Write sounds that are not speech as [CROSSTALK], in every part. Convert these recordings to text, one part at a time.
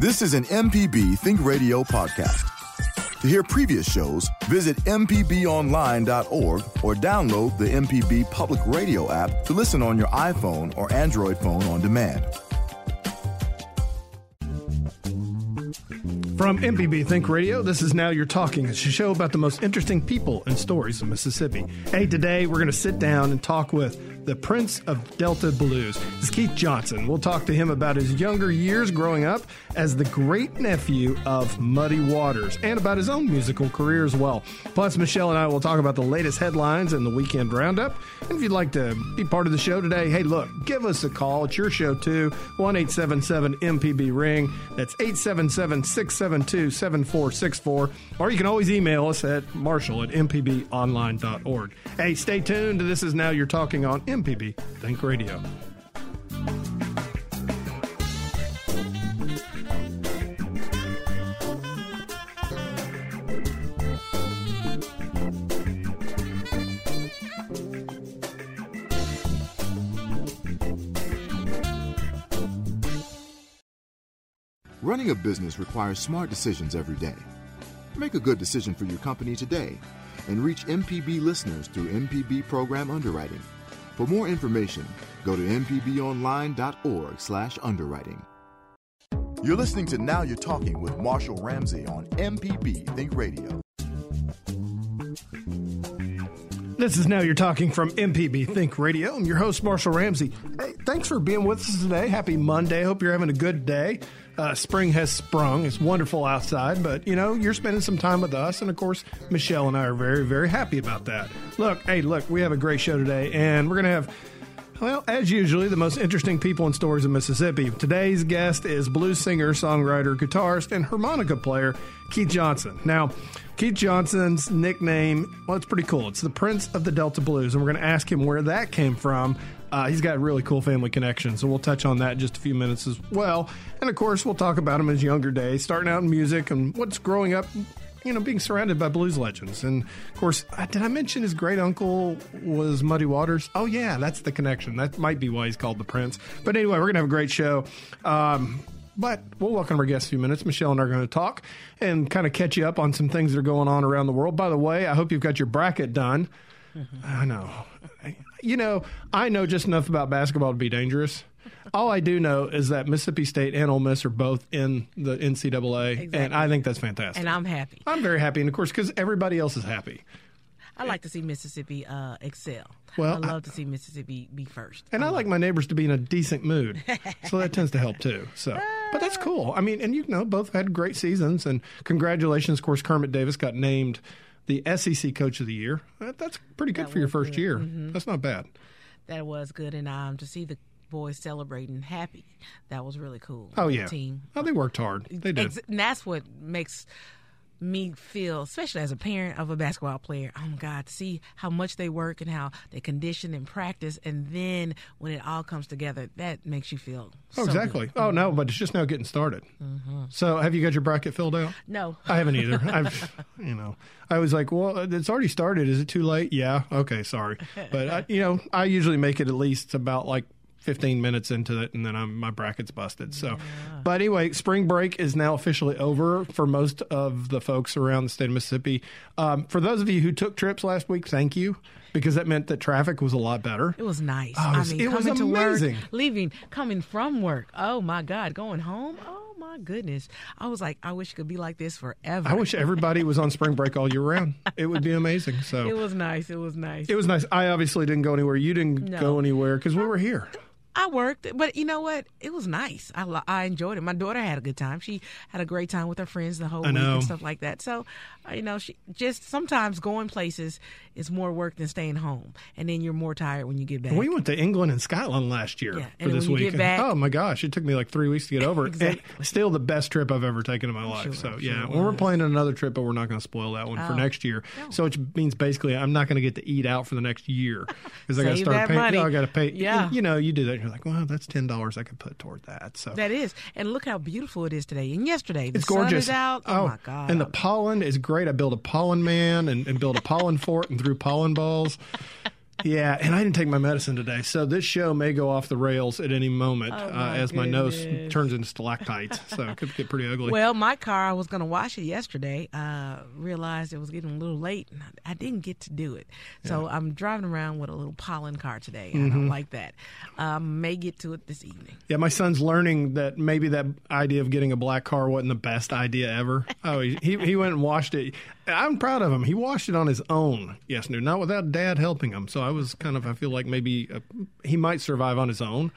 This is an MPB Think Radio podcast. To hear previous shows, visit MPBOnline.org or download the MPB Public Radio app to listen on your iPhone or Android phone on demand. From MPB Think Radio, this is Now You're Talking. It's a show about the most interesting people and stories of Mississippi. Hey, today we're going to sit down and talk with the Prince of Delta Blues. is Keith Johnson. We'll talk to him about his younger years growing up as the great nephew of Muddy Waters and about his own musical career as well. Plus, Michelle and I will talk about the latest headlines and the weekend roundup. And if you'd like to be part of the show today, hey, look, give us a call. It's your show too. 1 877 MPB Ring. That's 877 672 7464. Or you can always email us at marshall at mpbonline.org. Hey, stay tuned. This is Now You're Talking on MPB Think Radio. Running a business requires smart decisions every day. Make a good decision for your company today and reach MPB listeners through MPB program underwriting. For more information, go to mpbonline.org/underwriting. You're listening to Now You're Talking with Marshall Ramsey on MPB Think Radio. This is Now You're Talking from MPB Think Radio. I'm your host, Marshall Ramsey. Hey, thanks for being with us today. Happy Monday. Hope you're having a good day. Uh, spring has sprung. It's wonderful outside, but you know, you're spending some time with us. And of course, Michelle and I are very, very happy about that. Look, hey, look, we have a great show today, and we're going to have well, as usually, the most interesting people and stories of Mississippi. Today's guest is blues singer, songwriter, guitarist, and harmonica player Keith Johnson. Now, Keith Johnson's nickname, well, it's pretty cool. It's the Prince of the Delta Blues, and we're going to ask him where that came from. Uh, he's got a really cool family connections, so we'll touch on that in just a few minutes as well. And of course, we'll talk about him in his younger days, starting out in music and what's growing up you know, being surrounded by blues legends. And of course, uh, did I mention his great uncle was Muddy Waters? Oh, yeah, that's the connection. That might be why he's called the Prince. But anyway, we're going to have a great show. Um, but we'll welcome our guest a few minutes. Michelle and I are going to talk and kind of catch you up on some things that are going on around the world. By the way, I hope you've got your bracket done. [LAUGHS] I know. You know, I know just enough about basketball to be dangerous. All I do know is that Mississippi State and Ole Miss are both in the NCAA, exactly. and I think that's fantastic. And I'm happy. I'm very happy, and of course, because everybody else is happy. I like to see Mississippi uh, excel. Well, I love I, to see Mississippi be first. And I, I like my neighbors to be in a decent mood, so that tends to help too. So, but that's cool. I mean, and you know, both had great seasons, and congratulations. Of course, Kermit Davis got named the SEC Coach of the Year. That, that's pretty good that for your first good. year. Mm-hmm. That's not bad. That was good, and um, to see the boys celebrating happy. That was really cool. Oh yeah, the team. Oh, they worked hard. They did. And that's what makes me feel, especially as a parent of a basketball player, oh my God, see how much they work and how they condition and practice, and then when it all comes together, that makes you feel. Oh, so exactly. Good. Oh no, but it's just now getting started. Mm-hmm. So, have you got your bracket filled out? No, I haven't either. [LAUGHS] I've, you know, I was like, well, it's already started. Is it too late? Yeah. Okay, sorry, but I, you know, I usually make it at least about like 15 minutes into it and then I'm, my bracket's busted. So, yeah. but anyway, spring break is now officially over for most of the folks around the state of Mississippi. Um, for those of you who took trips last week, thank you because that meant that traffic was a lot better. It was nice. Oh, it was, I mean, it coming was amazing. to work, leaving, coming from work. Oh my God, going home. Oh my goodness. I was like, I wish it could be like this forever. I wish everybody was on spring break all year round. It would be amazing. So [LAUGHS] it was nice. It was nice. It was nice. I obviously didn't go anywhere. You didn't no. go anywhere because we were here. I worked, but you know what? It was nice. I, I enjoyed it. My daughter had a good time. She had a great time with her friends the whole week and stuff like that. So, uh, you know, she just sometimes going places is more work than staying home, and then you're more tired when you get back. We went to England and Scotland last year yeah. for this week. Back, oh my gosh, it took me like three weeks to get over it. [LAUGHS] exactly. Eh, still the best trip I've ever taken in my life. Sure, so yeah, well, we're planning another trip, but we're not going to spoil that one oh. for next year. No. So it means basically I'm not going to get to eat out for the next year [LAUGHS] because I got to start paying. Know, I got to pay. Yeah, you, you know, you do that. you're like, well, that's ten dollars I could put toward that. So that is, and look how beautiful it is today. And yesterday, the it's gorgeous. is out. Oh, oh, my god! And the pollen is great. I built a pollen man and, and built a pollen fort and threw pollen balls. Yeah, and I didn't take my medicine today, so this show may go off the rails at any moment Oh, uh, my as my nose turns into stalactites. so it could get pretty ugly. Well, my car, I was going to wash it yesterday. Uh, realized it was getting a little late, and I, I didn't get to do it. So I'm driving around with a little pollen car today. I Mm-hmm. don't like that. Um, may get to it this evening. Yeah, my son's learning that maybe that idea of getting a black car wasn't the best idea ever. Oh, he he, he went and washed it. I'm proud of him. He washed it on his own yesterday, not without Dad helping him. So I was kind of I feel like maybe uh, he might survive on his own.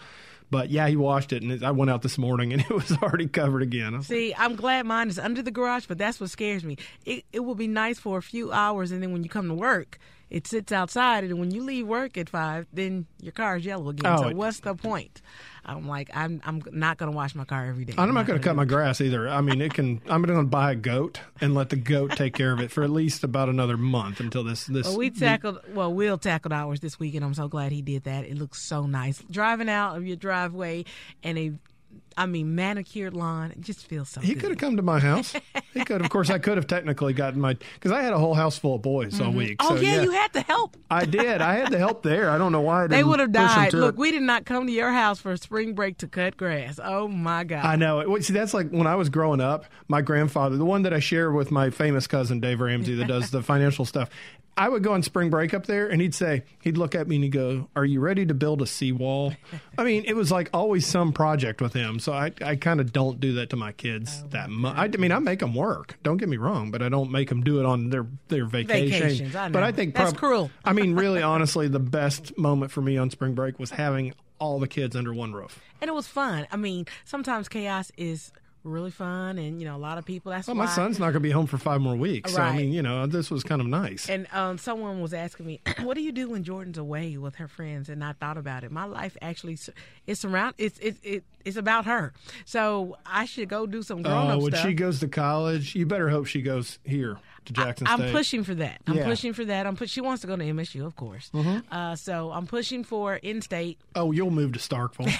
But yeah, he washed it, and it, I went out this morning, and [LAUGHS] it was already covered again. I See, I'm glad mine is under the garage, but that's what scares me. It it will be nice for a few hours, and then when you come to work, it sits outside, and when you leave work at five, then your car is yellow again. Oh, so it- what's the point? I'm like, I'm I'm not going to wash my car every day. I'm not going to cut gonna my grass either. I mean, it can. I'm going to buy a goat and let the goat take care of it for at least about another month until this this. Well, we tackled. Well, we'll tackled ours this weekend. I'm so glad he did that. It looks so nice driving out of your driveway and a, I mean, manicured lawn. It just feels so. He good. could have come to my house. He could. Of course, I [LAUGHS] could have technically gotten my because I had a whole house full of boys all mm-hmm. week. Oh so, yeah, you had to help. I did. I had to help there. I don't know why They would have died. Look, it. we did not come to your house for spring break to cut grass. Oh my god. I know. See, that's like when I was growing up. My grandfather, the one that I share with my famous cousin Dave Ramsey, that does the [LAUGHS] financial stuff. I would go on spring break up there, and he'd say, he'd look at me and he'd go, "Are you ready to build a seawall?" I mean, it was like always some project with him. So I, I kind of don't do that to my kids Oh, that much. I, mean, I make them work. Don't get me wrong, but I don't make them do it on their their vacation. Vacations, I But. I think That's cruel. I mean, [LAUGHS] really, honestly, the best moment for me on spring break was having all the kids under one roof. and it was fun. I mean, sometimes chaos is really fun, and you know, a lot of people. That's Well, why. my son's not going to be home for five more weeks. So, I mean, you know, this was kind of nice. And um, someone was asking me, [CLEARS THROAT] "What do you do when Jordan's away with her friends?" And I thought about it. My life actually it's around. It's it's it, it's about her. So I should go do some grown Oh, up when stuff. she goes to college, you better hope she goes here to Jackson I'm pushing for that. I'm Yeah. Mm-hmm. pushing for that. I'm put. She wants to go to MSU, of course. Uh, so I'm pushing for in-state. Oh, you'll move to Starkville.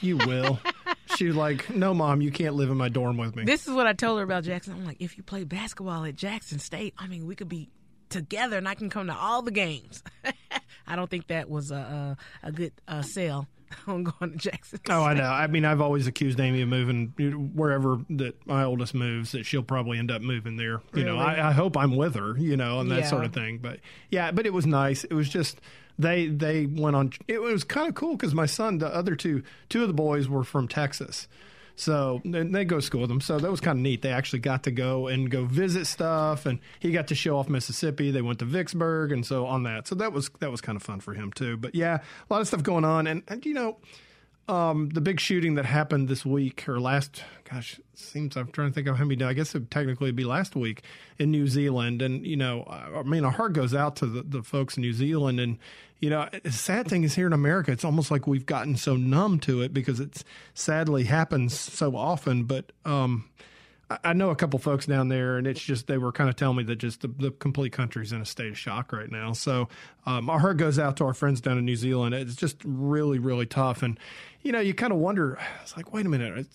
you will. [LAUGHS] She's like, no, mom, you can't live in my dorm with me. This is what I told her about Jackson. I'm like, if you play basketball at Jackson State, I mean, we could be together, and I can come to all the games. [LAUGHS] I don't think that was a a, a good uh, sell [LAUGHS] on going to Jackson. State. Oh, I know. I mean, I've always accused Amy of moving wherever that my oldest moves. That she'll probably end up moving there. You know, I, I hope I'm with her. You know, and that Yeah. sort of thing. But yeah, but it was nice. It was just they they went on. It was kind of cool because my son, the other two two of the boys were from Texas. So they, go to school with them. So that was kind of neat. They actually got to go and go visit stuff, and he got to show off Mississippi. They went to Vicksburg, and so on that. So that was that was kind of fun for him too. But yeah, a lot of stuff going on, and, and you know, um, the big shooting that happened this week or last, gosh, seems I'm trying to think of how many. I guess it technically would be last week in New Zealand, and you know, I I mean, our heart goes out to the, the folks in New Zealand, and you know, the sad thing is here in America, it's almost like we've gotten so numb to it because it's sadly happens so often, but. um I- know a couple folks down there, and it's just they were kind of telling me that just the, the complete country's in a state of shock right now. So um, our heart goes out to our friends down in New Zealand. It's just really, really tough, and you know, you kind of wonder. It's like, wait a minute,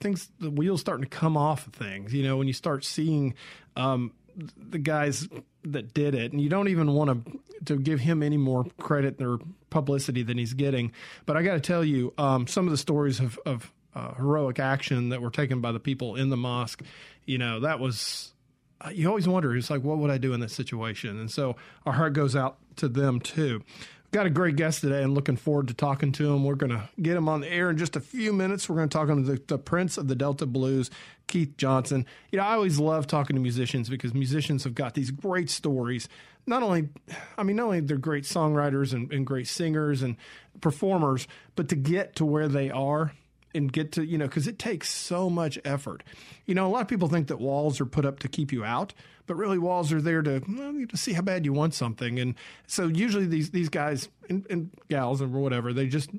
things the wheels starting to come off of things. You know, when you start seeing um, the guys that did it, and you don't even want to to give him any more credit or publicity than he's getting. But I got to tell you, um, some of the stories of, of uh, heroic action that were taken by the people in the mosque, you know, that was. uh, You always wonder, it's like, what would I do in that situation? And so our heart goes out to them too. We've got a great guest today and looking forward to talking to him. We're going to get him on the air in just a few minutes. We're going to talk to the, the Prince of the Delta Blues, Keith Johnson. You know, I always love talking to musicians because musicians have got these great stories. Not only, I mean, not only they're great songwriters and, and great singers and performers, but to get to where they are and get to, you know, because it takes so much effort. You know, a lot of people think that walls are put up to keep you out, but really walls are there to, well, to see how bad you want something. And so usually these, these guys and, and gals or whatever, they just,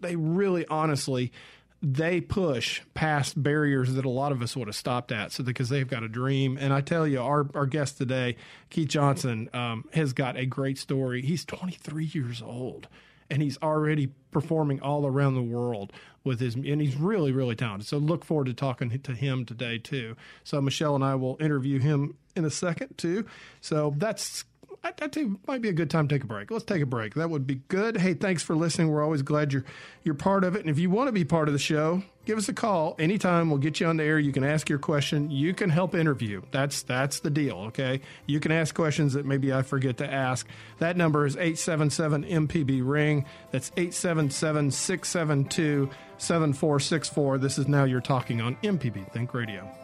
they really honestly, they push past barriers that a lot of us would have stopped at. So because they've got a dream, and I tell you, our our guest today, Keith Johnson, um, has got a great story. He's 23 years old, and he's already performing all around the world with his, and he's really really talented. So look forward to talking to him today too. So Michelle and I will interview him in a second too. So that's I, I think might be a good time to take a break. Let's take a break. That would be good. Hey, thanks for listening. We're always glad you're you're part of it. And if you want to be part of the show, give us a call anytime. We'll get you on the air. You can ask your question. You can help interview. That's that's the deal. Okay. You can ask questions that maybe I forget to ask. That number is eight seven seven MPB ring. That's eight seven seven six seven two seven four six four. This is now you're talking on MPB Think Radio.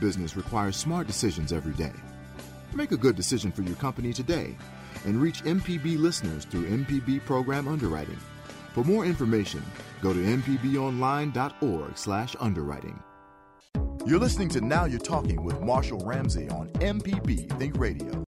Business requires smart decisions every day. Make a good decision for your company today and reach MPB listeners through MPB program underwriting. For more information, go to mpbonline.org/underwriting. You're listening to Now You're Talking with Marshall Ramsey on MPB Think Radio.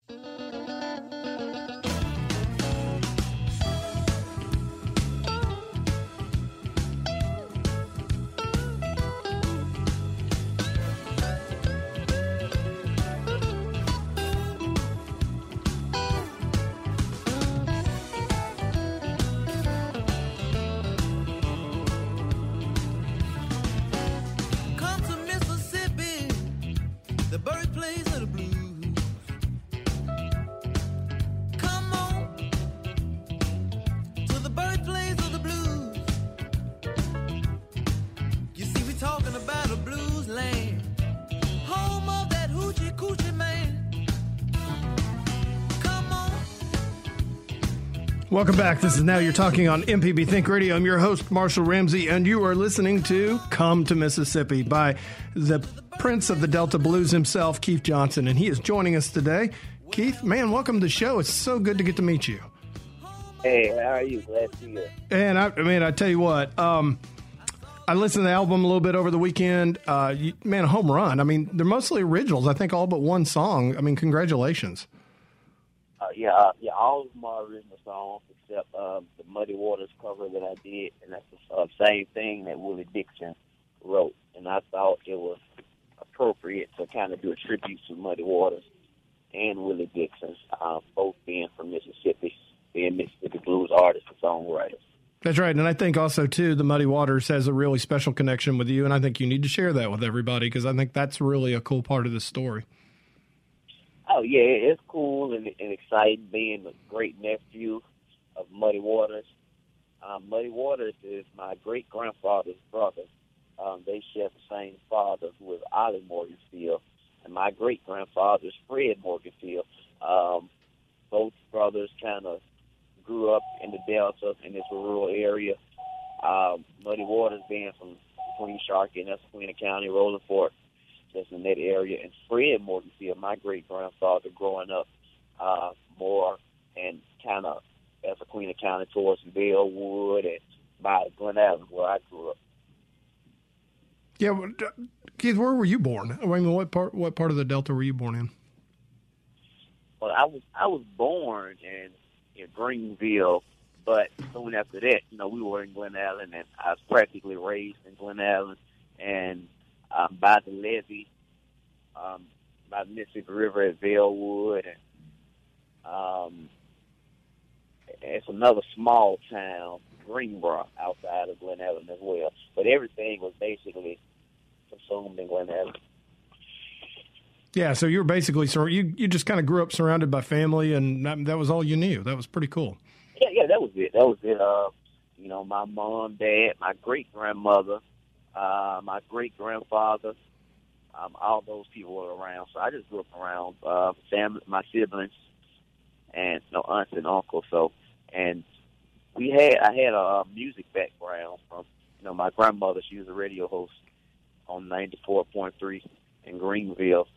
Welcome back. This is Now You're Talking on MPB Think Radio. I'm your host, Marshall Ramsey, and you are listening to Come to Mississippi by the Prince of the Delta Blues himself, Keith Johnson, and he is joining us today. Keith, man, welcome to the show. It's so good to get to meet you. Hey, how are you? Glad to see you. And I, I mean, I tell you what, um, I listened to the album a little bit over the weekend. Uh, you, man, a home run. I mean, they're mostly originals. I think all but one song. I mean, congratulations. Uh, yeah, uh, yeah, all of are original songs except uh, the Muddy Waters cover that I did, and that's the uh, same thing that Willie Dixon wrote. And I thought it was appropriate to kind of do a tribute to Muddy Waters and Willie Dixon, uh, both being from Mississippi, being Mississippi blues artists and songwriters. That's right, and I think also too the Muddy Waters has a really special connection with you, and I think you need to share that with everybody because I think that's really a cool part of the story. Oh yeah, it's cool and, and exciting being a great nephew of Muddy Waters. Um, Muddy Waters is my great grandfather's brother. Um, they share the same father, who was Ollie Morganfield, and my great grandfather is Fred Morganfield. Um, both brothers kind of grew up in the Delta in this rural area. Um, Muddy Waters being from Queen Sharkey, and that's Queen County, Rolling Fork that's in that area. And Fred Morganfield, my great grandfather growing up uh, more and kind of as a Queen County towards Bellwood and by Glen Allan, where I grew up. Yeah, well, Keith, where were you born? I mean, what part what part of the Delta were you born in? Well, I was I was born in in Greenville, but soon after that, you know, we were in Glen Allan, and I was practically raised in Glen Allen, and um, by the levee, um, by the Mississippi River at Bellwood, and um, it's another small town, Greenboro, outside of Glen Allan as well. But everything was basically consumed in Glen Allan. Yeah, so you were basically so you you just kind of grew up surrounded by family, and that, that was all you knew. That was pretty cool. Yeah, yeah, that was it. That was it. Uh, you know, my mom, dad, my great grandmother, uh, my great grandfather, um, all those people were around. So I just grew up around uh, family, my siblings, and you know, aunts and uncles. So, and we had I had a, music background from you know my grandmother. She was a radio host on ninety four point three in Greenville,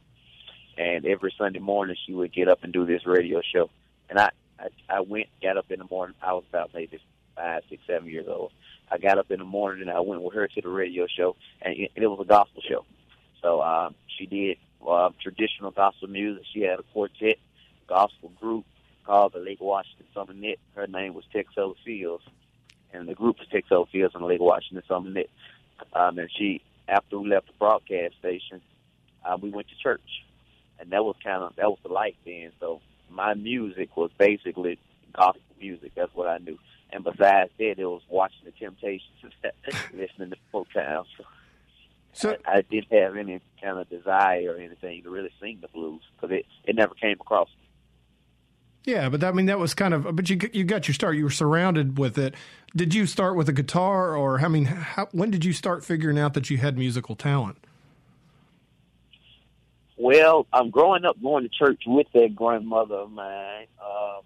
and every Sunday morning she would get up and do this radio show. And I I, I went, got up in the morning. I was about maybe five, six, seven years old, I got up in the morning and I went with her to the radio show, and it, was a gospel show. So um, she did uh, traditional gospel music. She had a quartet gospel group called the Lake Washington Summer Knit. Her name was Texella Fields, and the group was Texella Fields and the Lake Washington Summer Knit. Um, and she, after we left the broadcast station, uh, we went to church, and that was kind of that was the life then. So my music was basically gospel music. That's what I knew. And besides that, it was watching the Temptations, and [LAUGHS] listening to Motown. So, so I, I didn't have any kind of desire or anything to really sing the blues because it it never came across. Yeah, but I mean that was kind of. But you you got your start. You were surrounded with it. Did you start with a guitar, or I mean, how, when did you start figuring out that you had musical talent? Well, I'm growing up going to church with that grandmother of mine. Um,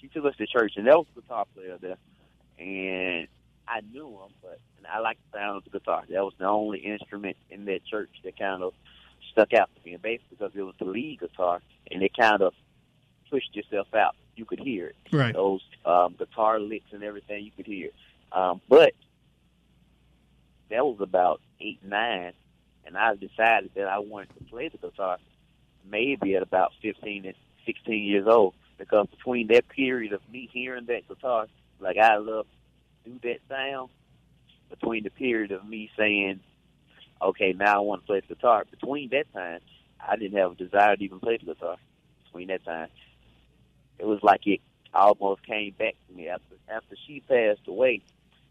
she took us to church, and there was a guitar player there, and I knew him, but I liked the sound of the guitar. That was the only instrument in that church that kind of stuck out to me, and basically because it was the lead guitar, and it kind of pushed yourself out. You could hear it. Right. Those um, guitar licks and everything, you could hear. Um, but that was about eight, nine, and I decided that I wanted to play the guitar maybe at about 15 and 16 years old because between that period of me hearing that guitar, like I love do that sound, between the period of me saying, okay, now I want to play the guitar, between that time, I didn't have a desire to even play the guitar. Between that time, it was like it almost came back to me after after she passed away.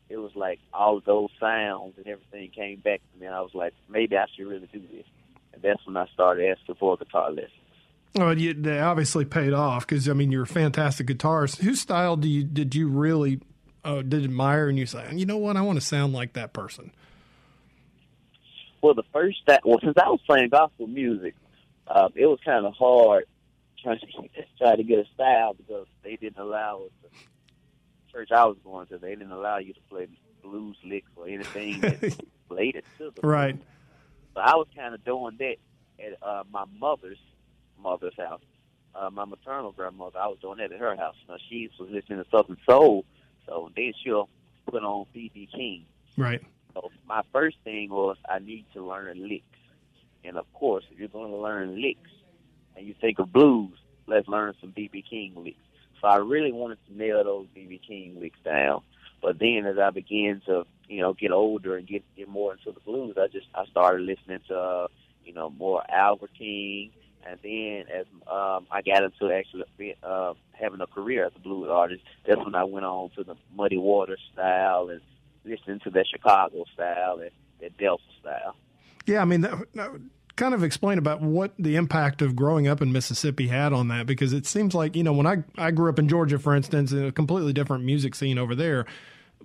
It was like all of those sounds and everything came back to me, and I was like, maybe I should really do this. And that's when I started asking for a guitar lesson. Well, you, they obviously paid off because I mean you're a fantastic guitarist. Whose style do you did you really uh, did admire and you say, you know what, I want to sound like that person? Well, the first that well since I was playing gospel music, uh, it was kind of hard trying to [LAUGHS] try to get a style because they didn't allow us. The church I was going to, they didn't allow you to play blues licks or anything that [LAUGHS] related to the right. So I was kind of doing that at uh, my mother's mother's house. Uh, my maternal grandmother, I was doing that at her house. Now she was listening to Southern Soul, so then she'll put on BB King. Right. So my first thing was I need to learn licks, and of course, if you're going to learn licks, and you think of blues, let's learn some BB King licks. So I really wanted to nail those BB King licks down. But then as I began to, you know, get older and get get more into the blues, I just I started listening to, uh, you know, more Albert King, and then as um, I got into actually uh, having a career as a blues artist, that's when I went on to the Muddy Waters style and listening to that Chicago style and that Delta style. Yeah, I mean, that, kind of explain about what the impact of growing up in Mississippi had on that because it seems like, you know, when I, I grew up in Georgia, for instance, in a completely different music scene over there,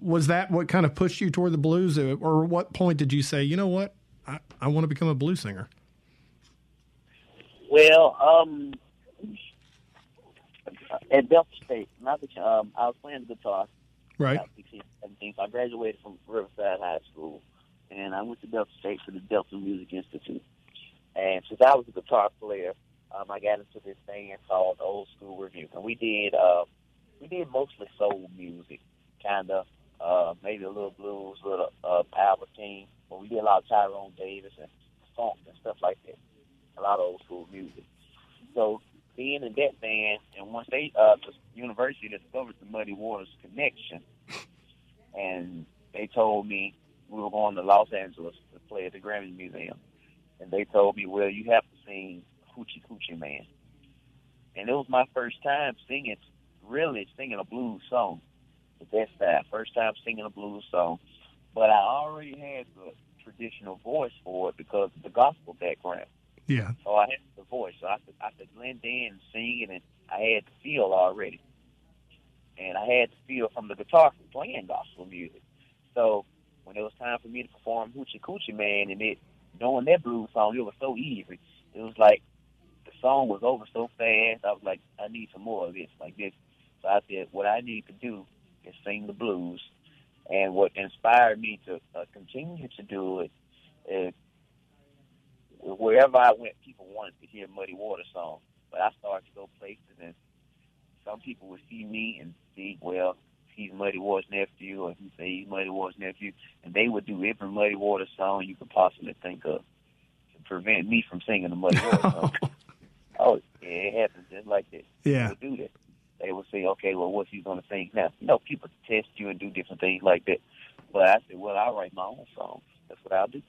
was that what kind of pushed you toward the blues? Or what point did you say, you know what, I, I want to become a blues singer? Well, um, at Delta State, not the, um, I was playing guitar. Right. 16, 17, so I graduated from Riverside High School, and I went to Delta State for the Delta Music Institute. And since I was a guitar player, um, I got into this thing called Old School Revue, and we did uh, we did mostly soul music, kind of uh, maybe a little blues, a little uh, King, but we did a lot of Tyrone Davis and funk and stuff like that, a lot of old school music. So being in that band, and once they uh, the university discovered the Muddy Waters connection, and they told me we were going to Los Angeles to play at the Grammy Museum and they told me, well, you have to sing Hoochie Coochie Man. And it was my first time singing, really singing a blues song. That's that first time singing a blues song. But I already had the traditional voice for it because of the gospel background. Yeah. So I had the voice. So I could, I could blend in and sing it, and I had the feel already. And I had the feel from the guitar from playing gospel music. So when it was time for me to perform Hoochie Coochie Man, and it knowing that blues song, it was so easy. It was like the song was over so fast. I was like, I need some more of this, like this. So I said, what I need to do is sing the blues. And what inspired me to uh, continue to do it is wherever I went, people wanted to hear Muddy Water songs. But I started to go places, and some people would see me and see, well, he's Muddy Waters' nephew, or he say he's Muddy Waters' nephew, and they would do every Muddy Waters song you could possibly think of to prevent me from singing the Muddy Waters song. [LAUGHS] oh, yeah, it happens just like that. Yeah. They would do that. They would say, okay, well, what's he going to sing now? You know, people test you and do different things like that. But I said, well, I'll write my own songs. That's what I'll do.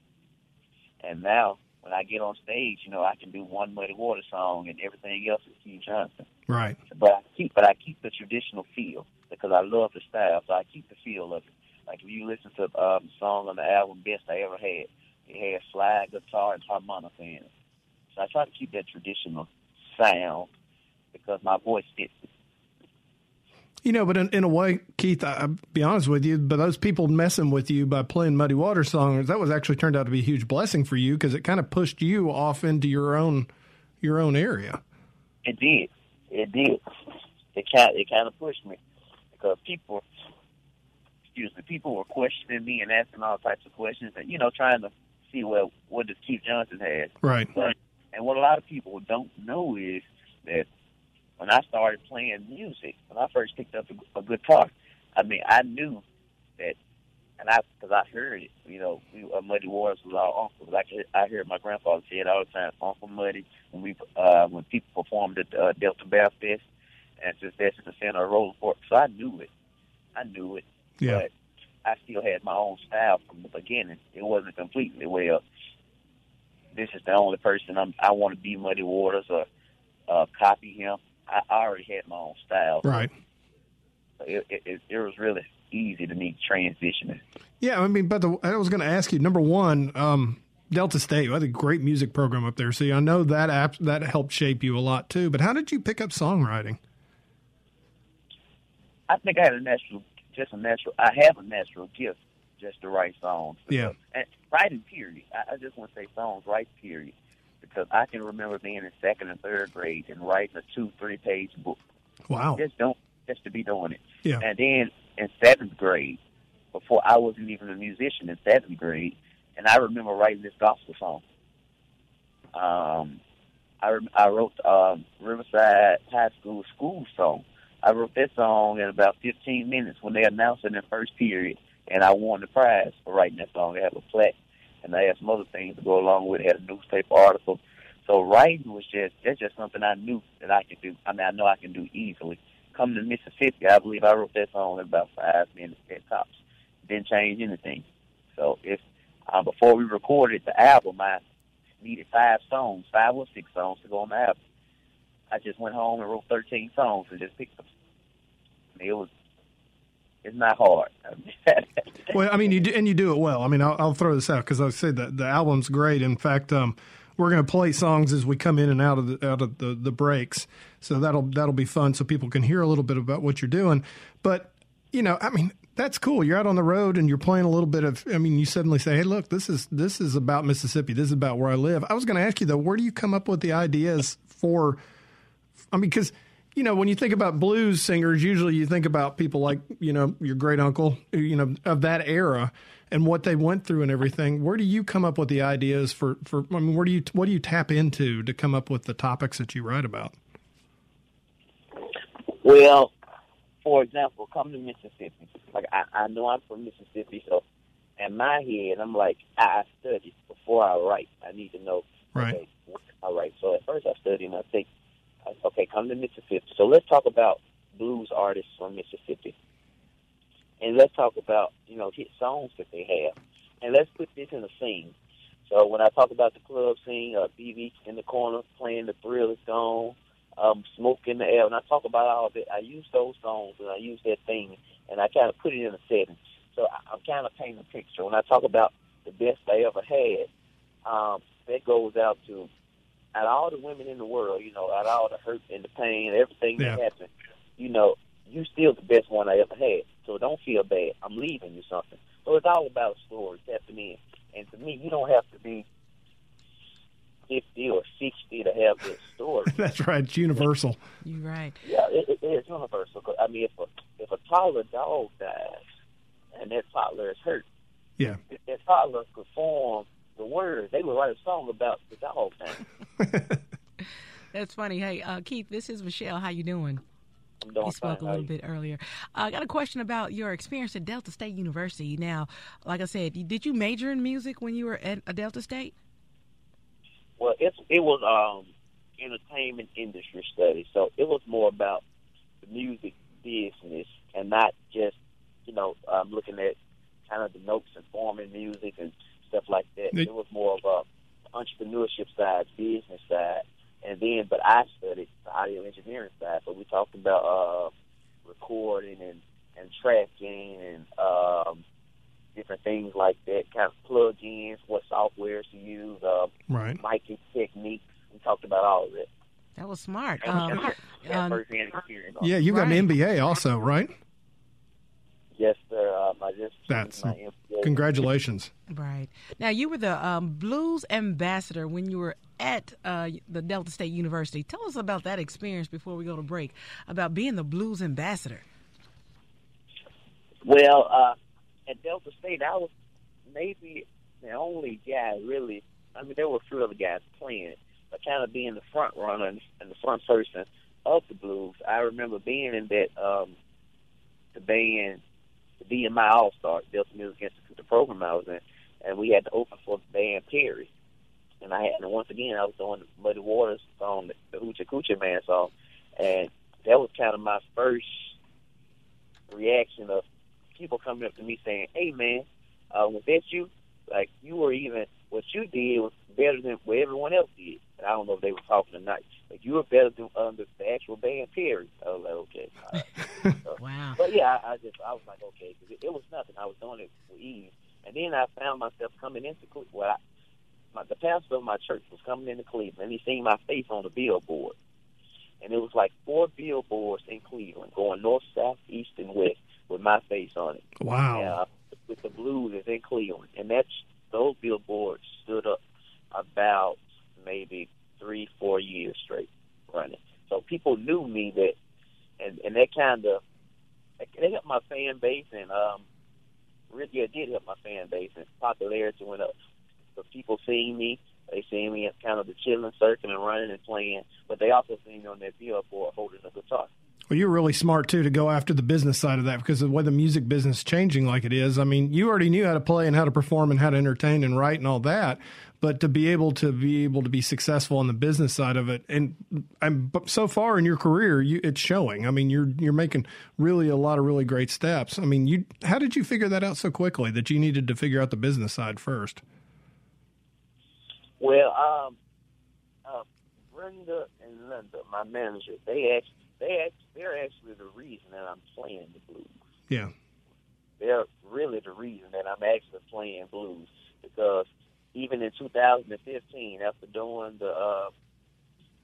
And now, when I get on stage, you know, I can do one Muddy Water song, and everything else is Keith Johnson. Right. But I keep, but I keep the traditional feel because I love the style, so I keep the feel of it. Like if you listen to um, the song on the album "Best I Ever Had," it has slide guitar and harmonica in it. So I try to keep that traditional sound because my voice fits it. You know, but in, in a way, Keith, I, will be honest with you, but those people messing with you by playing Muddy Water songs, that was actually turned out to be a huge blessing for you because it kind of pushed you off into your own your own area. It did. It did. It kind it kind of pushed me because people, excuse me, people were questioning me and asking all types of questions and you know trying to see well what does Keith Johnson have. Right. But, and what a lot of people don't know is that when I started playing music, when I first picked up a, a guitar, I mean, I knew that, and I because I heard it. You know, we, uh, Muddy Waters was our uncle. Like I heard my grandfather say it all the time, Uncle Muddy. When we uh, when people performed at uh, Delta Bear Fest, and since that's in the center of Rolling Fork, so I knew it. I knew it. Yeah. But I still had my own style from the beginning. It wasn't completely well. This is the only person I'm, I want to be Muddy Waters or uh, copy him. I, already had my own style. Right. It, it, it was really easy to me transitioning. Yeah, I mean, but the, I was going to ask you. Number one, um, Delta State, had a great music program up there. So I know that app that helped shape you a lot too. But how did you pick up songwriting? I think I had a natural, just a natural. I have a natural gift just to write songs. Yeah. And writing, period. I, I just want to say songs, write, period because I can remember being in second and third grade and writing a two, three page book. Wow. Just don't just to be doing it. Yeah. And then in seventh grade, before I wasn't even a musician in seventh grade, and I remember writing this gospel song. Um, I I wrote um, Riverside High School school song. I wrote that song in about 15 minutes when they announced it in first period, and I won the prize for writing that song. I have a plaque and I had some other things to go along with it. Had a newspaper article. So writing was just that's just something I knew that I could do. I mean, I know I can do easily. Coming to Mississippi, I believe I wrote that song in about five minutes at tops. Didn't change anything. So if uh, before we recorded the album, I needed five songs, five or six songs to go on the album. I just went home and wrote 13 songs and just picked them. I mean, it was it's not hard. [LAUGHS] well, I mean, you do, and you do it well. I mean, I'll, I'll throw this out because I say that the album's great. In fact, um, we're going to play songs as we come in and out of the out of the, the breaks, so that'll that'll be fun, so people can hear a little bit about what you're doing. But you know, I mean, that's cool. You're out on the road and you're playing a little bit of. I mean, you suddenly say, "Hey, look, this is this is about Mississippi. This is about where I live." I was going to ask you though, where do you come up with the ideas for? I mean, because you know, when you think about blues singers, usually you think about people like, you know, your great uncle, you know, of that era and what they went through and everything. Where do you come up with the ideas for, for, I mean, where do you, what do you tap into to come up with the topics that you write about? Well, for example, come to Mississippi. Like, I, I know I'm from Mississippi, so in my head, I'm like, I study before I write. I need to know, right. okay, I write. So at first I study and I think, okay, come to Mississippi. So let's talk about blues artists from Mississippi. And let's talk about, you know, hit songs that they have. And let's put this in a scene. So when I talk about the club scene, uh, BB in the corner playing The Thrill Is Gone, um, Smoke in the Air, and I talk about all of it, I use those songs and I use that theme and I kind of put it in a setting. So I, I'm kind of painting a picture. When I talk about the best I ever had, um, that goes out to out of all the women in the world, you know, out of all the hurt and the pain, and everything yeah. that happened, you know, you still the best one I ever had. So don't feel bad. I'm leaving you something. So it's all about stories tapping in. And to me, you don't have to be 50 or 60 to have this story. [LAUGHS] That's right. It's universal. You're right. Yeah, it, it is universal. I mean, if a, if a toddler dog dies and that toddler is hurt, yeah, if that toddler could form the words, they would write a song about the dog thing. [LAUGHS] That's funny. Hey, uh, Keith, this is Michelle. How you doing? I'm doing You spoke a little bit earlier. Uh, I got a question about your experience at Delta State University. Now, like I said, did you major in music when you were at Delta State? Well, it's it was um entertainment industry studies, so it was more about the music business and not just you know um, looking at kind of the notes and forming music and stuff like that. It- It was more of a entrepreneurship side, business side, and then but I studied the audio engineering side, so we talked about uh, recording and and tracking and um, different things like that, kind of plug-ins, what softwares to use, uh, Right. miking techniques. We talked about all of it. That was smart. And Um, um, experience. Yeah, you got Right. an MBA also, right? Yes, sir. Um, I just That's- my Congratulations. Right. Now, you were the um, blues ambassador when you were at uh, the Delta State University. Tell us about that experience before we go to break, about being the blues ambassador. Well, uh, at Delta State, I was maybe the only guy really. I mean, there were a few other guys playing but kind of being the front runner and, and the front person of the blues. I remember being in that um, the band, the DMI All Star, Delta Music Institute, the program I was in, and we had to open for Band Perry. And I had, and once again, I was doing Muddy Waters song, the Hoochie Coochie Man song, and that was kind of my first reaction of people coming up to me saying, "Hey, man, uh, was that you? Like you were even what you did was better than what everyone else did." And I don't know if they were talking or not, you were better than um, the, the actual Band Perry. I was like, okay. All right. [LAUGHS] So- Wow. but yeah, I, I just I was like, okay, 'cause it, it was nothing. I was doing it with ease, and then I found myself coming into Cle- well, I, my, the pastor of my church was coming into Cleveland, and he seen my face on the billboard, and it was like four billboards in Cleveland, going north, south, east, and west, with my face on it. Wow. Uh, with the Blues is in Cleveland, and that's those billboards stood up about maybe three, four years straight running. So people knew me that, and and that kind of they helped my fan base, and um, really yeah, did help my fan base, and popularity went up. So people seeing me, they seen me as kind of the chitlin' circuit and running and playing, but they also seen me on that billboard holding a guitar. Well, you're really smart too to go after the business side of that because of the way the music business is changing like it is. I mean, you already knew how to play and how to perform and how to entertain and write and all that, but to be able to be able to be successful on the business side of it, and I'm so far in your career, you it's showing. I mean, you're you're making really a lot of really great steps. I mean, you how did you figure that out so quickly that you needed to figure out the business side first? Well, um, uh, Brenda and Linda, my manager, they actually, they they're actually the reason that I'm playing the blues. Yeah. They're really the reason that I'm actually playing blues because even in 2015, after doing the uh,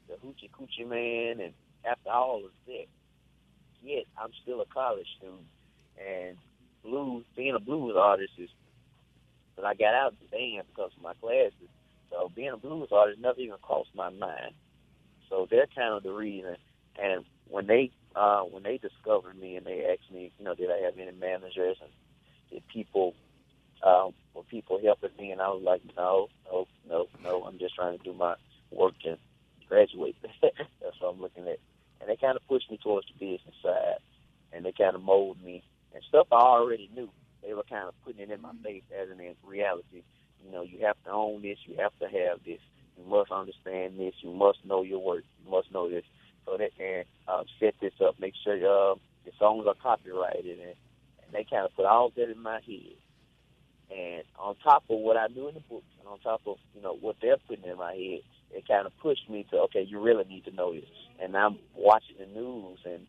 the Hoochie Coochie Man and after all of that, yet I'm still a college student and blues, being a blues artist is. But I got out of the band because of my classes. So being a blues artist never even crossed my mind. So they're kind of the reason. And when they uh, when they discovered me and they asked me, you know, did I have any managers and did people um, were people helping me? And I was like, no, no, no, no. I'm just trying to do my work and graduate. [LAUGHS] That's what I'm looking at. And they kind of pushed me towards the business side, and they kind of molded me and stuff I already knew. They were kind of putting it in my face as an in reality. You know, you have to own this. You have to have this. You must understand this. You must know your work. You must know this. So they can uh, set this up. Make sure uh, the songs are copyrighted, and, and they kind of put all that in my head. And on top of what I knew in the books, and on top of you know what they're putting in my head, it kind of pushed me to okay, you really need to know this. And I'm watching the news and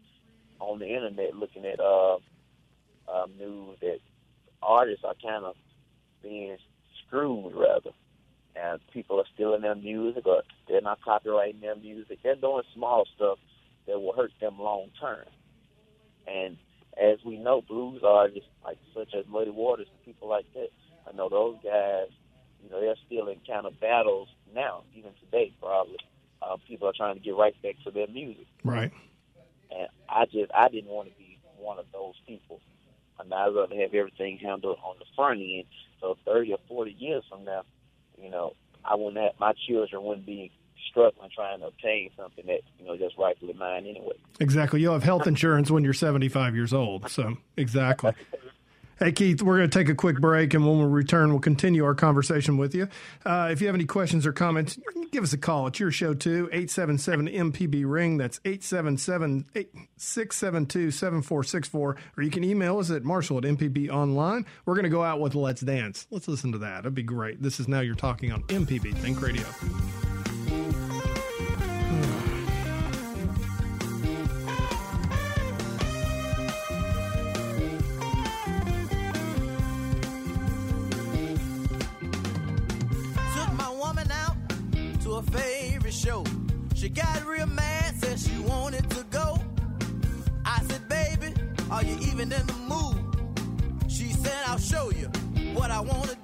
on the internet looking at uh, um, news that artists are kind of being screwed rather, and people are stealing their music or they're not copyrighting their music. They're doing small stuff that will hurt them long term. And as we know, blues artists like such as Muddy Waters and people like that, I know those guys. You know, they're still in kind of battles now, even today, probably. Uh, people are trying to get right back to their music, Right. and I just I didn't want to be one of those people. I mean, I'd rather have everything handled on the front end. So thirty or forty years from now, you know, I wouldn't have my children wouldn't be struggling trying to obtain something that you know just rightfully mine anyway. Exactly. You'll have health insurance when you're 75 years old. So exactly. [LAUGHS] Hey, Keith, we're going to take a quick break, and when we return, we'll continue our conversation with you. Uh, if you have any questions or comments, give us a call. It's your show, too. 877 MPB Ring. That's 877 672 7464. Or you can email us at marshall at MPB Online. We're going to go out with Let's Dance. Let's listen to that. It'd be great. This is Now You're Talking on MPB Think Radio. She got real mad, said she wanted to go. I said, baby, are you even in the mood? She said, I'll show you what I want to do.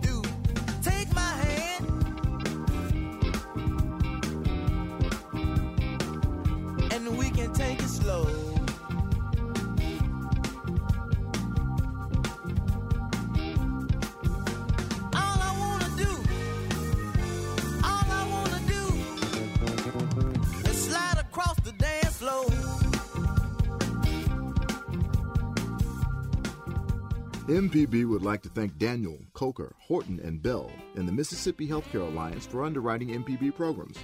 MPB would like to thank Daniel, Coker, Horton, and Bell and the Mississippi Healthcare Alliance for underwriting MPB programs.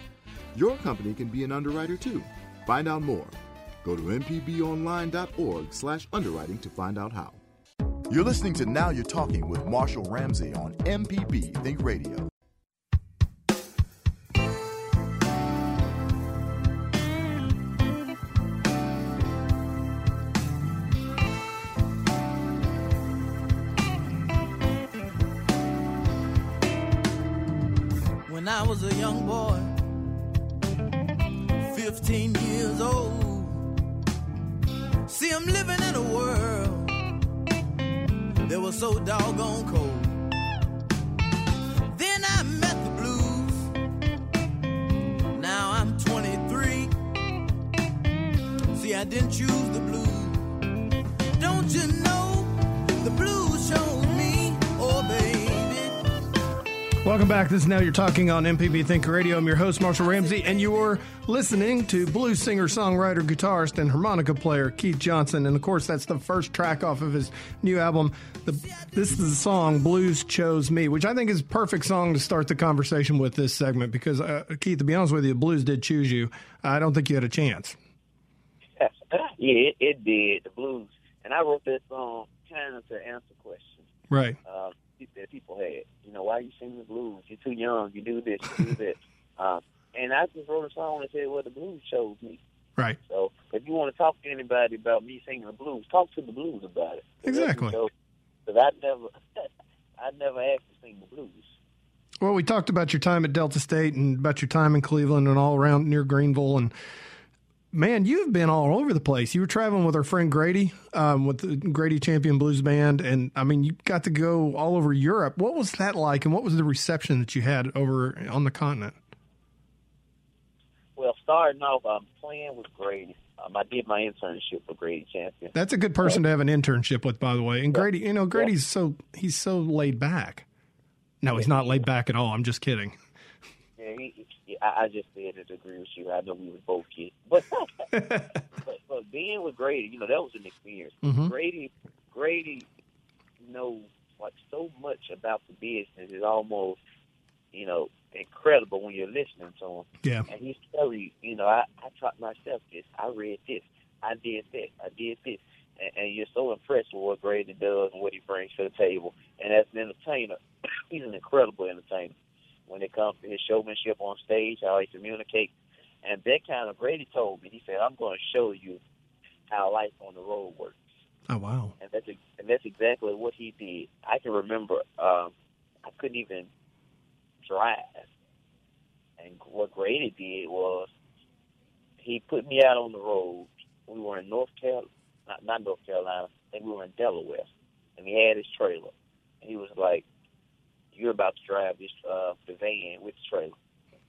Your company can be an underwriter too. Find out more. Go to mpbonline.org slash underwriting to find out how. You're listening to Now You're Talking with Marshall Ramsey on MPB Think Radio. Young boy, 15 years old. See, I'm living in a world that was so doggone cold. Then I met the blues. Now I'm 23. See, I didn't choose the blues. Don't you know Welcome back. This is Now You're Talking on MPB Think Radio. I'm your host, Marshall Ramsey, and you're listening to blues singer, songwriter, guitarist, and harmonica player Keith Johnson. And of course, that's the first track off of his new album. The, this is the song Blues Chose Me, which I think is a perfect song to start the conversation with this segment because, uh, Keith, to be honest with you, blues did choose you. I don't think you had a chance. [LAUGHS] yeah, it, it did. The blues. And I wrote this song kind of to answer questions. Right. Uh, that people had. You know, why are you singing the blues? You're too young. You do this. You do [LAUGHS] that. Um, and I just wrote a song and said, "Well, the blues chose me." Right. So if you want to talk to anybody about me singing the blues, talk to the blues about it. Exactly. Because I never, [LAUGHS] I never asked to sing the blues. Well, we talked about your time at Delta State and about your time in Cleveland and all around near Greenville and man, you've been all over the place. You were traveling with our friend Grady, um, with the Grady Champion Blues Band, and I mean, you got to go all over Europe. What was that like, and what was the reception that you had over on the continent? Well, starting off, I'm playing with Grady. Um, I did my internship with Grady Champion. That's a good person to have an internship with, by the way. And Grady, you know, Grady's so he's so laid back. No, he's not laid back at all. I'm just kidding. Yeah, he, I, I just said to agree with you. I know we would both get, but, [LAUGHS] but but being with Grady, you know, that was an experience. Mhm. Grady, Grady knows like so much about the business. It's almost, you know, incredible when you're listening to him. Yeah. And he's telling you, you know, I, I taught myself this. I read this. I did that. I did this. And, and you're so impressed with what Grady does and what he brings to the table. And as an entertainer, [COUGHS] he's an incredible entertainer when it comes to his showmanship on stage, how he communicates. And that kind of Grady told me, he said, I'm going to show you how life on the road works. Oh wow. And that's and that's exactly what he did. I can remember um, I couldn't even drive, and what Grady did was he put me out on the road. We were in North Carolina, not, not North Carolina. I think we were in Delaware, and he had his trailer. And he was like, "You're about to drive this uh, the van with the trailer,"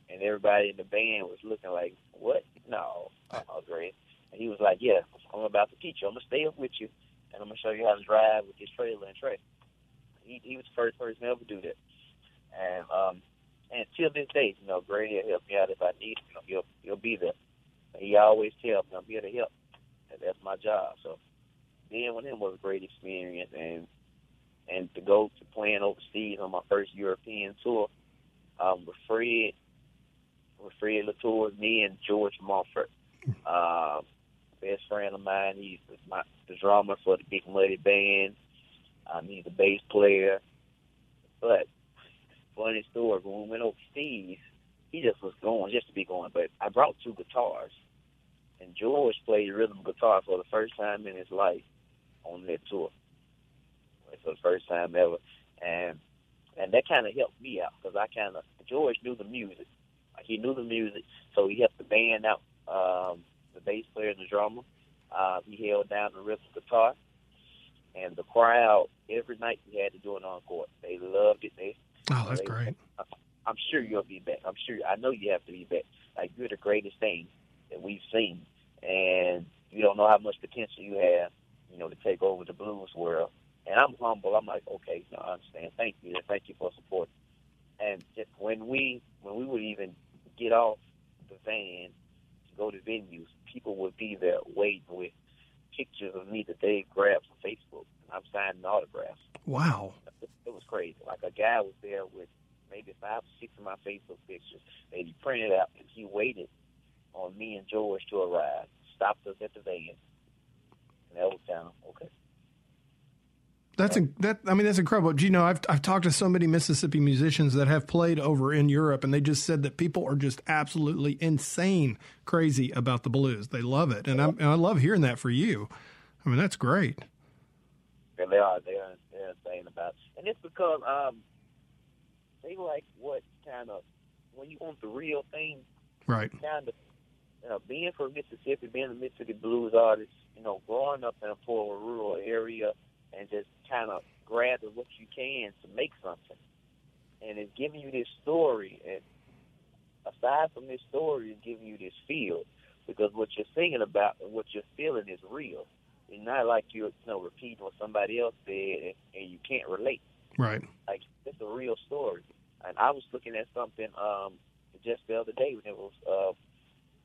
and everybody in the van was looking like, "What? No, uh, Grady." And he was like, "Yeah, I'm about to teach you. I'm gonna stay up with you, and I'm gonna show you how to drive with this trailer and tray." He, he was the first person to ever do that, and um, and till this day, you know, Grady will help me out if I need him. He'll he'll be there. He always tells me I'm here to help. And that's my job. So being with him was a great experience, and and to go to playing overseas on my first European tour um, with Fred, with Fred Latour, me and George Montfort, [LAUGHS] uh, best friend of mine. He's my, the drummer for the Big Muddy Band. Um, he's a bass player. But funny story, when we went overseas, he just was going just to be going. But I brought two guitars, and George played rhythm guitar for the first time in his life on that tour. For the first time ever, and and that kind of helped me out because I kind of George knew the music. He knew the music, so he helped the band out. Um, the bass player and the drummer. Uh, he held down the rhythm guitar, and the crowd every night we had to do an encore. They loved it. They oh, that's they, great. I'm sure you'll be back. I'm sure. I know you have to be back. Like you're the greatest thing that we've seen, and you don't know how much potential you have. You know to take over the blues world. And I'm humble. I'm like, okay, no, I understand. Thank you. Thank you for support. And just when we when we would even get off the van to go to venues, people would be there waiting with pictures of me that they grabbed from Facebook. And I'm signing autographs. Wow. It was crazy. Like a guy was there with maybe five or six of my Facebook pictures that he printed out, and he waited on me and George to arrive, stopped us at the van. And that was of okay. That's that. I mean, that's incredible. Do you know, I've I've talked to so many Mississippi musicians that have played over in Europe, and they just said that people are just absolutely insane, crazy about the blues. They love it, and, and i love hearing that for you. I mean, that's great. And they are. They are. They're insane about, it. and it's because um, they like what kind of when you want the real thing, right? Kind of, you know, being from Mississippi, being a Mississippi blues artist, you know, growing up in a poor rural area and just kind of grab what you can to make something. And it's giving you this story. And aside from this story, it's giving you this feel because what you're singing about and what you're feeling is real. It's not like you're you know repeating what somebody else said and, and you can't relate. Right. Like it's a real story. And I was looking at something um, just the other day when it was uh,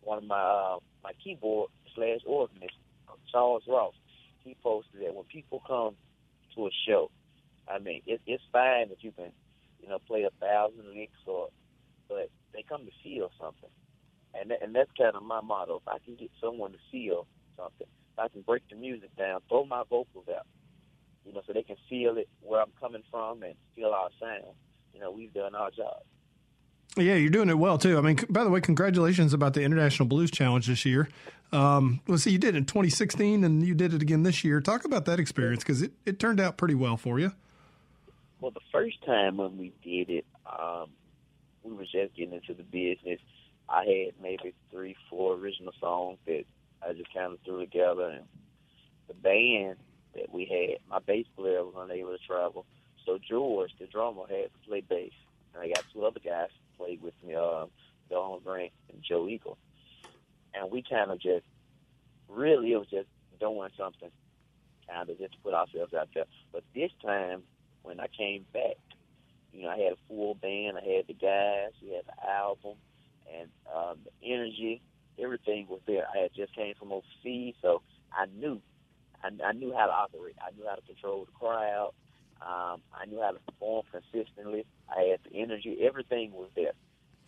one of my uh, my keyboard slash organist, Charles Ross he posted that when people come to a show, I mean, it, it's fine that you can, you know, play a thousand licks or, but they come to feel something, and and that's kind of my motto. If I can get someone to feel something, if I can break the music down, throw my vocals out, you know, so they can feel it where I'm coming from and feel our sound. You know, we've done our job. Yeah, you're doing it well too. I mean, by the way, congratulations about the International Blues Challenge this year. Um, well, see, you did it in 2016 and you did it again this year. Talk about that experience because it, it turned out pretty well for you. Well, the first time when we did it, um, we were just getting into the business. I had maybe three, four original songs that I just kind of threw together, and the band that we had, my bass player was unable to travel, so George, the drummer, had to play bass, and I got two other guys to play with me, uh, Don Grant and Joe Eagle and we kind of just really it was just doing something, kind of just to put ourselves out there. But this time, when I came back, you know, I had a full band, I had the guys, we had the album, and um, the energy, everything was there. I had just came from overseas, so I knew, I, I knew how to operate. I knew how to control the crowd. Um, I knew how to perform consistently. I had the energy. Everything was there.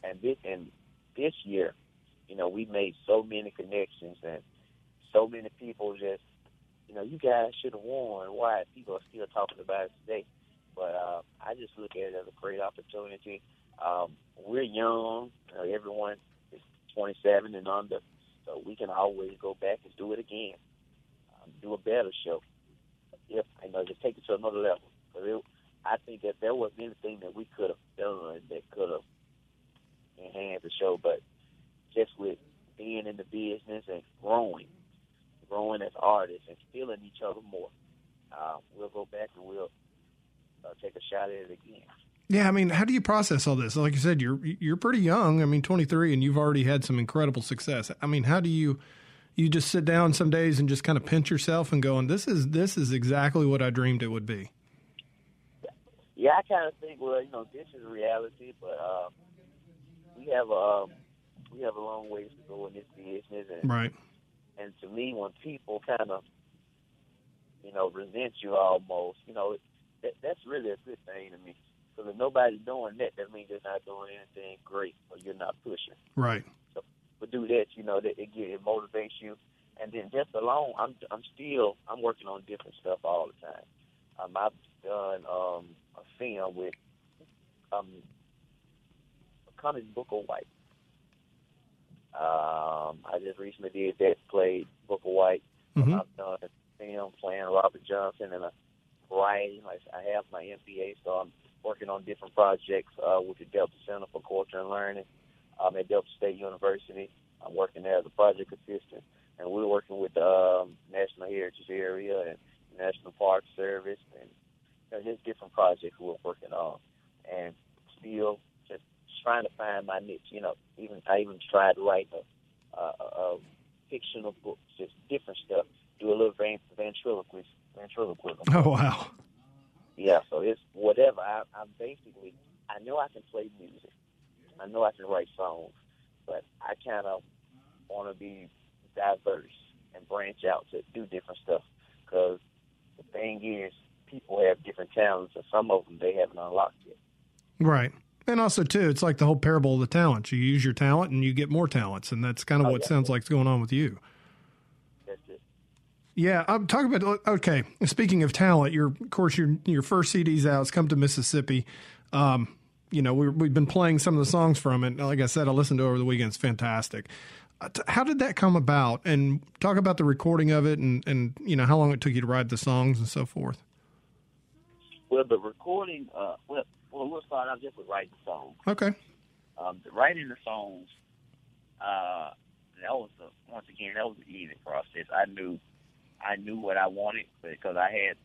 And this, and this year, you know, we made so many connections and so many people just, you know, you guys should have won. Why? People are still talking about it today. But uh, I just look at it as a great opportunity. Um, we're young. You know, everyone is 27 and under, so we can always go back and do it again, um, do a better show. If you know, just take it to another level. I think that there wasn't anything that we could have done that could have enhanced the show, but just with being in the business and growing, growing as artists and feeling each other more. Uh, we'll go back and we'll uh, take a shot at it again. Yeah, I mean, how do you process all this? Like you said, you're you're pretty young. I mean, 23, and you've already had some incredible success. I mean, how do you you just sit down some days and just kind of pinch yourself and going, "This is this is exactly what I dreamed it would be." Yeah, I kind of think, well, you know, this is reality, but uh, we have a um, we have a long ways to go in this business, and right. And to me, when people kind of you know resent you almost, you know, that, that's really a good thing to me. Because if nobody's doing that, that means they're not doing anything great, or you're not pushing. Right. So, but do that, you know, that it, it motivates you. And then just alone, I'm I'm still I'm working on different stuff all the time. Um, I've done um, a film with um, a comic book of white. Um, I just recently did that, played Bukka White. Mm-hmm. I've done a film playing Robert Johnson and a variety. I have my MBA, so I'm working on different projects uh, with the Delta Center for Culture and Learning um, at Delta State University. I'm working there as a project assistant, and we're working with the um, National Heritage Area and National Park Service, and know, just different projects we're working on, and still just trying to find my niche. You know, even I even tried to write a, a, a fictional book, just different stuff. Do a little ventriloquism. ventriloquism. Oh wow! Yeah, so it's whatever. I, I'm basically, I know I can play music. I know I can write songs, but I kind of want to be diverse and branch out to do different stuff. Because the thing is, people have different talents, and some of them they haven't unlocked yet. Right. And also, too, it's like the whole parable of the talents. You use your talent and you get more talents. And that's kind of oh, what yeah. sounds like is going on with you. Yeah, I'm talking about. Okay, speaking of talent, your of course your your first CD's out. It's come to Mississippi. Um, you know, we we've been playing some of the songs from it. Like I said, I listened to it over the weekend. It's fantastic. Uh, how did that come about? And talk about the recording of it, and and you know how long it took you to write the songs and so forth. Well, the recording. Uh, well, well, we'll start out just with writing the songs. Okay. Um, the writing the songs. Uh, that was the once again that was the easy process. I knew, I knew what I wanted because I had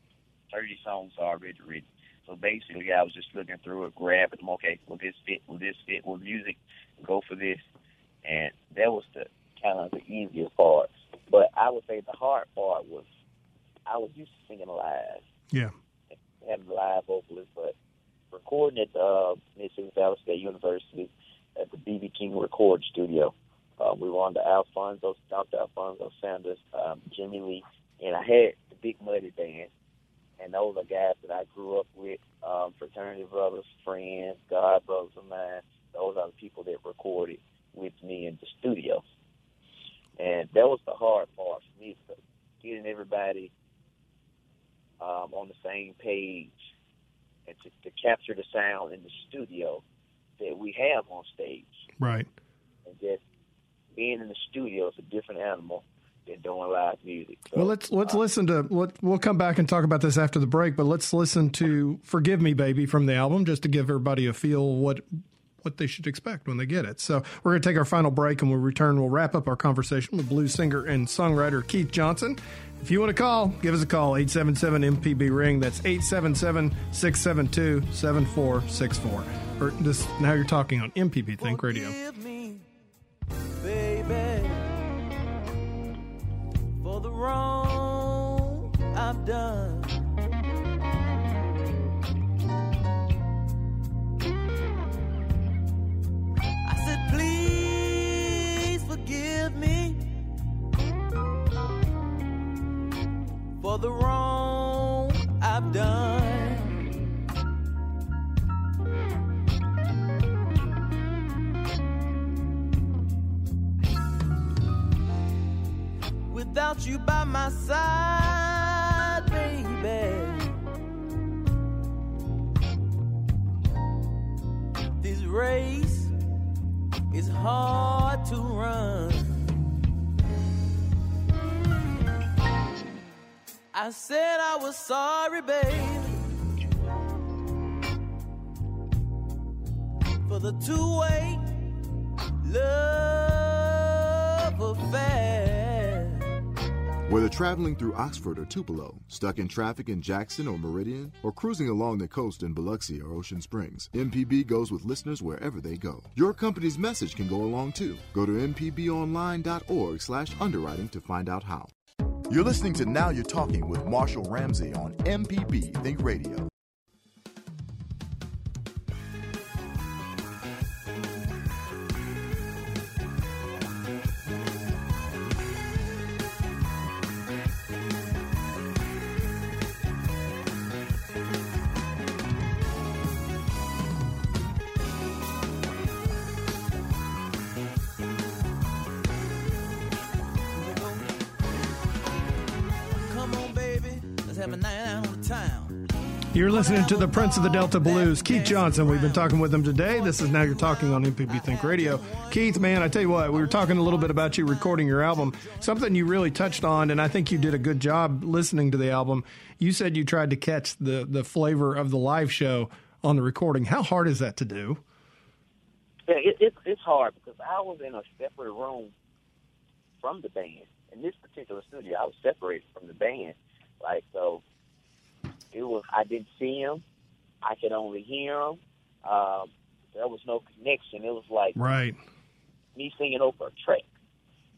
thirty songs already written. So basically, I was just looking through it, grabbing them. Okay, will this fit? Will this fit? Will music go for this? And that was the kind of the easiest part. But I would say the hard part was I was used to singing live. Yeah. Having live vocalists, but recording at uh, Mississippi Valley State University at the BB King Record Studio. Uh, we were on the Alphonso, Dr. Alphonso Sanders, um, Jimmy Lee, and I had the Big Muddy Band and those are guys that I grew up with, um, fraternity brothers, friends, God brothers of mine. Those are the people that recorded with me in the studio. And that was the hard part for me, getting everybody um, on the same page and to, to capture the sound in the studio that we have on stage. Right. And just being in the studio is a different animal than doing live music. So, well, let's let's uh, listen to. Let, we'll come back and talk about this after the break. But let's listen to "Forgive Me, Baby" from the album, just to give everybody a feel what what they should expect when they get it. So we're going to take our final break, and we'll return. We'll wrap up our conversation with blues singer and songwriter Keith Johnson. If you want to call, give us a call 877 MPB ring. That's 877 672 7464. Or now you're talking on MPB Think Radio. Me, baby for the wrong I've done. For the wrong I've done. without you by my side, baby. This race is hard to run. I said I was sorry, baby, for the two-way love affair. Whether traveling through Oxford or Tupelo, stuck in traffic in Jackson or Meridian, or cruising along the coast in Biloxi or Ocean Springs, MPB goes with listeners wherever they go. Your company's message can go along too. Go to mpbonline.org slash underwriting to find out how. You're listening to Now You're Talking with Marshall Ramsey on MPB Think Radio. You're listening to the Prince of the Delta Blues, Keith Johnson. We've been talking with him today. This is Now You're Talking on MPB Think Radio. Keith, man, I tell you what, we were talking a little bit about you recording your album. Something you really touched on, and I think you did a good job listening to the album. You said you tried to catch the, the flavor of the live show on the recording. How hard is that to do? Yeah, it, it, it's hard because I was in a separate room from the band. In this particular studio, I was separated from the band. Like, so it was, I didn't see him. I could only hear him. Um, there was no connection. It was like right. me singing over a track.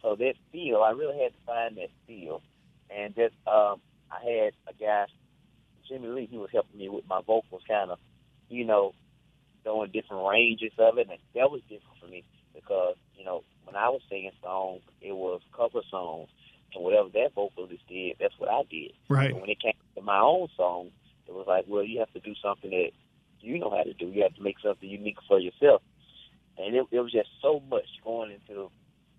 So that feel, I really had to find that feel. And just, um, I had a guy, Jimmy Lee, he was helping me with my vocals, kind of, you know, doing different ranges of it, and that was different for me because you know when I was singing songs, it was cover songs, and whatever that vocalist did, that's what I did. Right. And when it came to my own song, it was like, well, you have to do something that you know how to do. You have to make something unique for yourself, and it, it was just so much going into,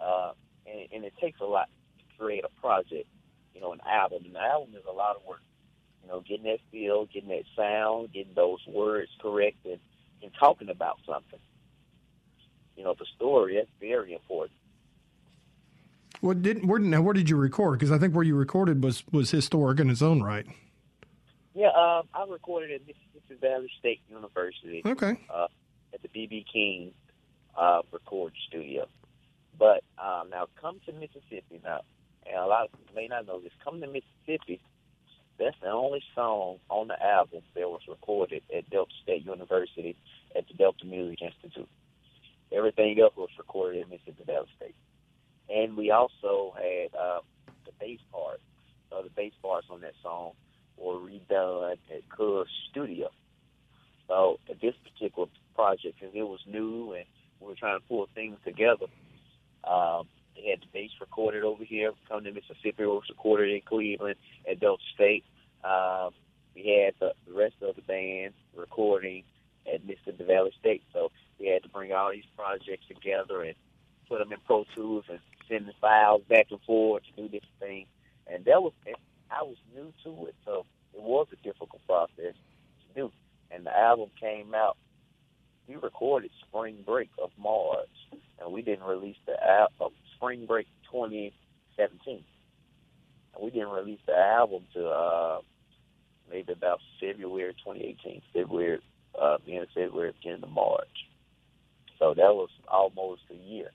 uh, and, and it takes a lot to create a project, you know, an album. And an album is a lot of work. You know, getting that feel, getting that sound, getting those words correct, and and talking about something. You know, the story that's very important. What did where now? Where did you record? Because I think where you recorded was was historic in its own right. Yeah, um, I recorded at Mississippi Valley State University. Okay. Uh, at the BB King uh, record studio. But um, now, come to Mississippi now, and a lot of people may not know this. Come to Mississippi. That's the only song on the album that was recorded at Delta State University at the Delta Music Institute. Everything else was recorded at Mississippi Valley State. And we also had uh, the bass part, uh, the bass parts on that song were redone at Cuz Studio. So this particular project, because it was new and we were trying to pull things together, um, they had the bass recorded over here. Come to Mississippi, it was recorded in Cleveland at Delta State. Um, we had the, the rest of the band recording at Mississippi Valley State. So we had to bring all these projects together and put them in Pro Tools and send the files back and forth to do this thing. And that was I was new to it, so it was a difficult process to do. And the album came out. We recorded Spring Break of March, and we didn't release the album Spring Break 2017. And we didn't release the album to uh, maybe about February 2018, February, uh, of February, beginning of March. So that was almost a year.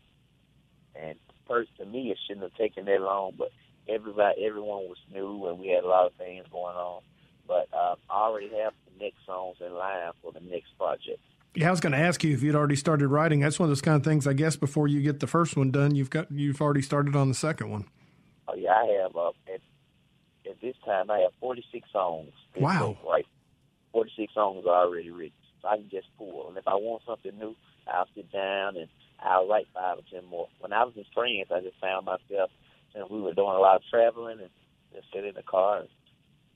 And first, to me, it shouldn't have taken that long, but everybody, everyone was new, and we had a lot of things going on. But uh, I already have the next songs in line for the next project. Yeah, I was going to ask you if you'd already started writing. That's one of those kind of things. I guess before you get the first one done, you've got you've already started on the second one. Oh yeah, I have. Uh, at, at this time, I have forty six songs. Wow! Right, forty six songs are already written, so I can just pull. And if I want something new, I'll sit down and I'll write five or ten more. When I was in France, I just found myself, and we were doing a lot of traveling, and just sit in the car and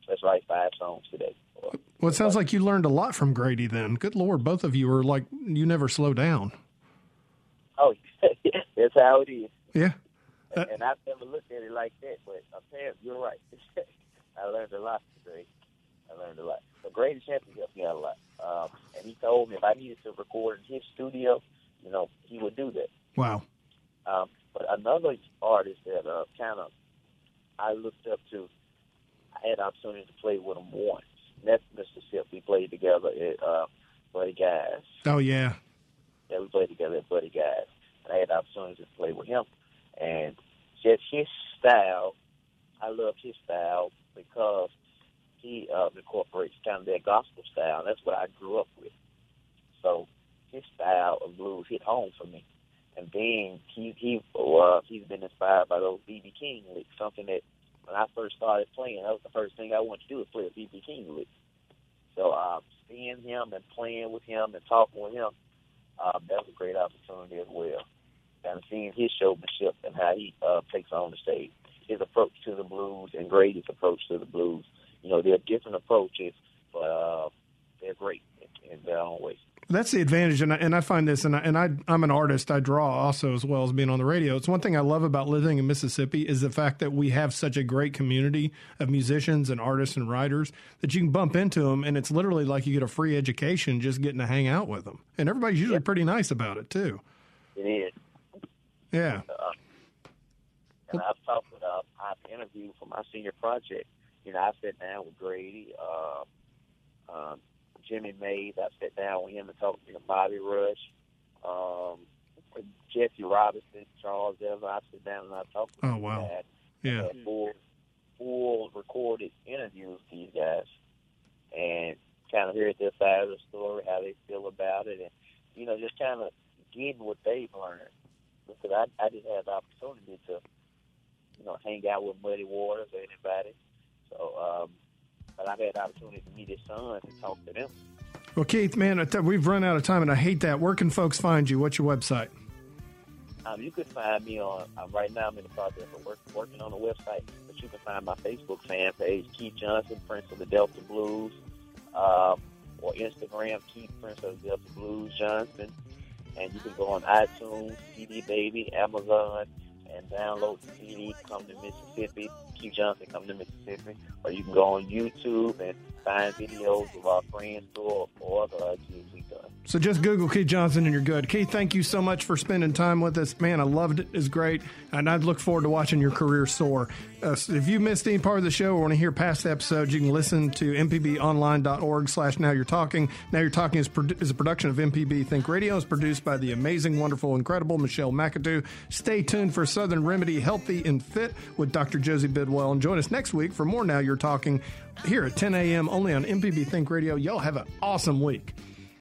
let's write five songs today. Well, it sounds like you learned a lot from Grady then. Good Lord, both of you are like, you never slow down. Oh, [LAUGHS] that's how it is. Yeah. Uh, and I've never looked at it like that, but apparently you're right. [LAUGHS] I learned a lot today. I learned a lot. But Grady Champion helped me out a lot. Um, and he told me if I needed to record in his studio, you know, he would do that. Wow. Um, but another artist that uh, kind of I looked up to, I had opportunity to play with him once. That's Mr. Sipp. We played together at uh, Buddy Guy's. Oh, yeah. Yeah, we played together at Buddy Guy's. And I had opportunity to play with him. And just his style, I love his style because he uh, incorporates kind of that gospel style. That's what I grew up with. So his style of blues hit home for me. And then he he uh, he's been inspired by those BB King licks, something that when I first started playing, that was the first thing I wanted to do was play a BB King lick. So uh, seeing him and playing with him and talking with him, uh, that was a great opportunity as well. And seeing his showmanship and how he uh, takes on the stage, his approach to the blues and Grady's approach to the blues. You know, they're different approaches, but uh, they're great in their own way. That's the advantage, and I, and I find this, and I, and I I'm an artist. I draw also as well as being on the radio. It's one thing I love about living in Mississippi is the fact that we have such a great community of musicians and artists and writers that you can bump into them, and it's literally like you get a free education just getting to hang out with them. And everybody's usually pretty nice about it too. It is. Yeah. Uh, and I've talked with, uh, I've interviewed for my senior project. You know, I sat down with Grady, uh, um, Jimmy Mays. I sat down with him and talked to him, Bobby Rush, um, Jesse Robinson, Charles Evans. I sit down and I talked to oh, wow. Guys. Yeah. Full, full recorded interviews with these guys and kind of hear their side of the story, how they feel about it, and, you know, just kind of getting what they've learned. Because I, I didn't have the opportunity to, you know, hang out with Muddy Waters or anybody. So, um, but I've had the opportunity to meet his sons and talk to them. Well, Keith, man, we've run out of time, and I hate that. Where can folks find you? What's your website? Um, you can find me on um, right now. I'm in the process of work, working on a website, but you can find my Facebook fan page, Keith Johnson, Prince of the Delta Blues, um, or Instagram, Keith Prince of the Delta Blues Johnson, and you can go on iTunes, CD Baby, Amazon, and download the CD. Come to Mississippi, Keith Johnson, come to Mississippi, or you can go on YouTube and find videos of our friends or other gigs we've done. So just Google Keith Johnson and you're good. Keith, thank you so much for spending time with us. Man, I loved it. It's great. And I look forward to watching your career soar. Uh, if you missed any part of the show or want to hear past episodes, you can listen to mpbonline.org slash now you're talking. Now you're talking is, is a production of MPB Think Radio. It's produced by the amazing, wonderful, incredible Michelle McAdoo. Stay tuned for Southern Remedy Healthy and Fit with Dr. Josie Bidwell. And join us next week for more Now You're Talking here at 10 a.m. only on MPB Think Radio. Y'all have an awesome week.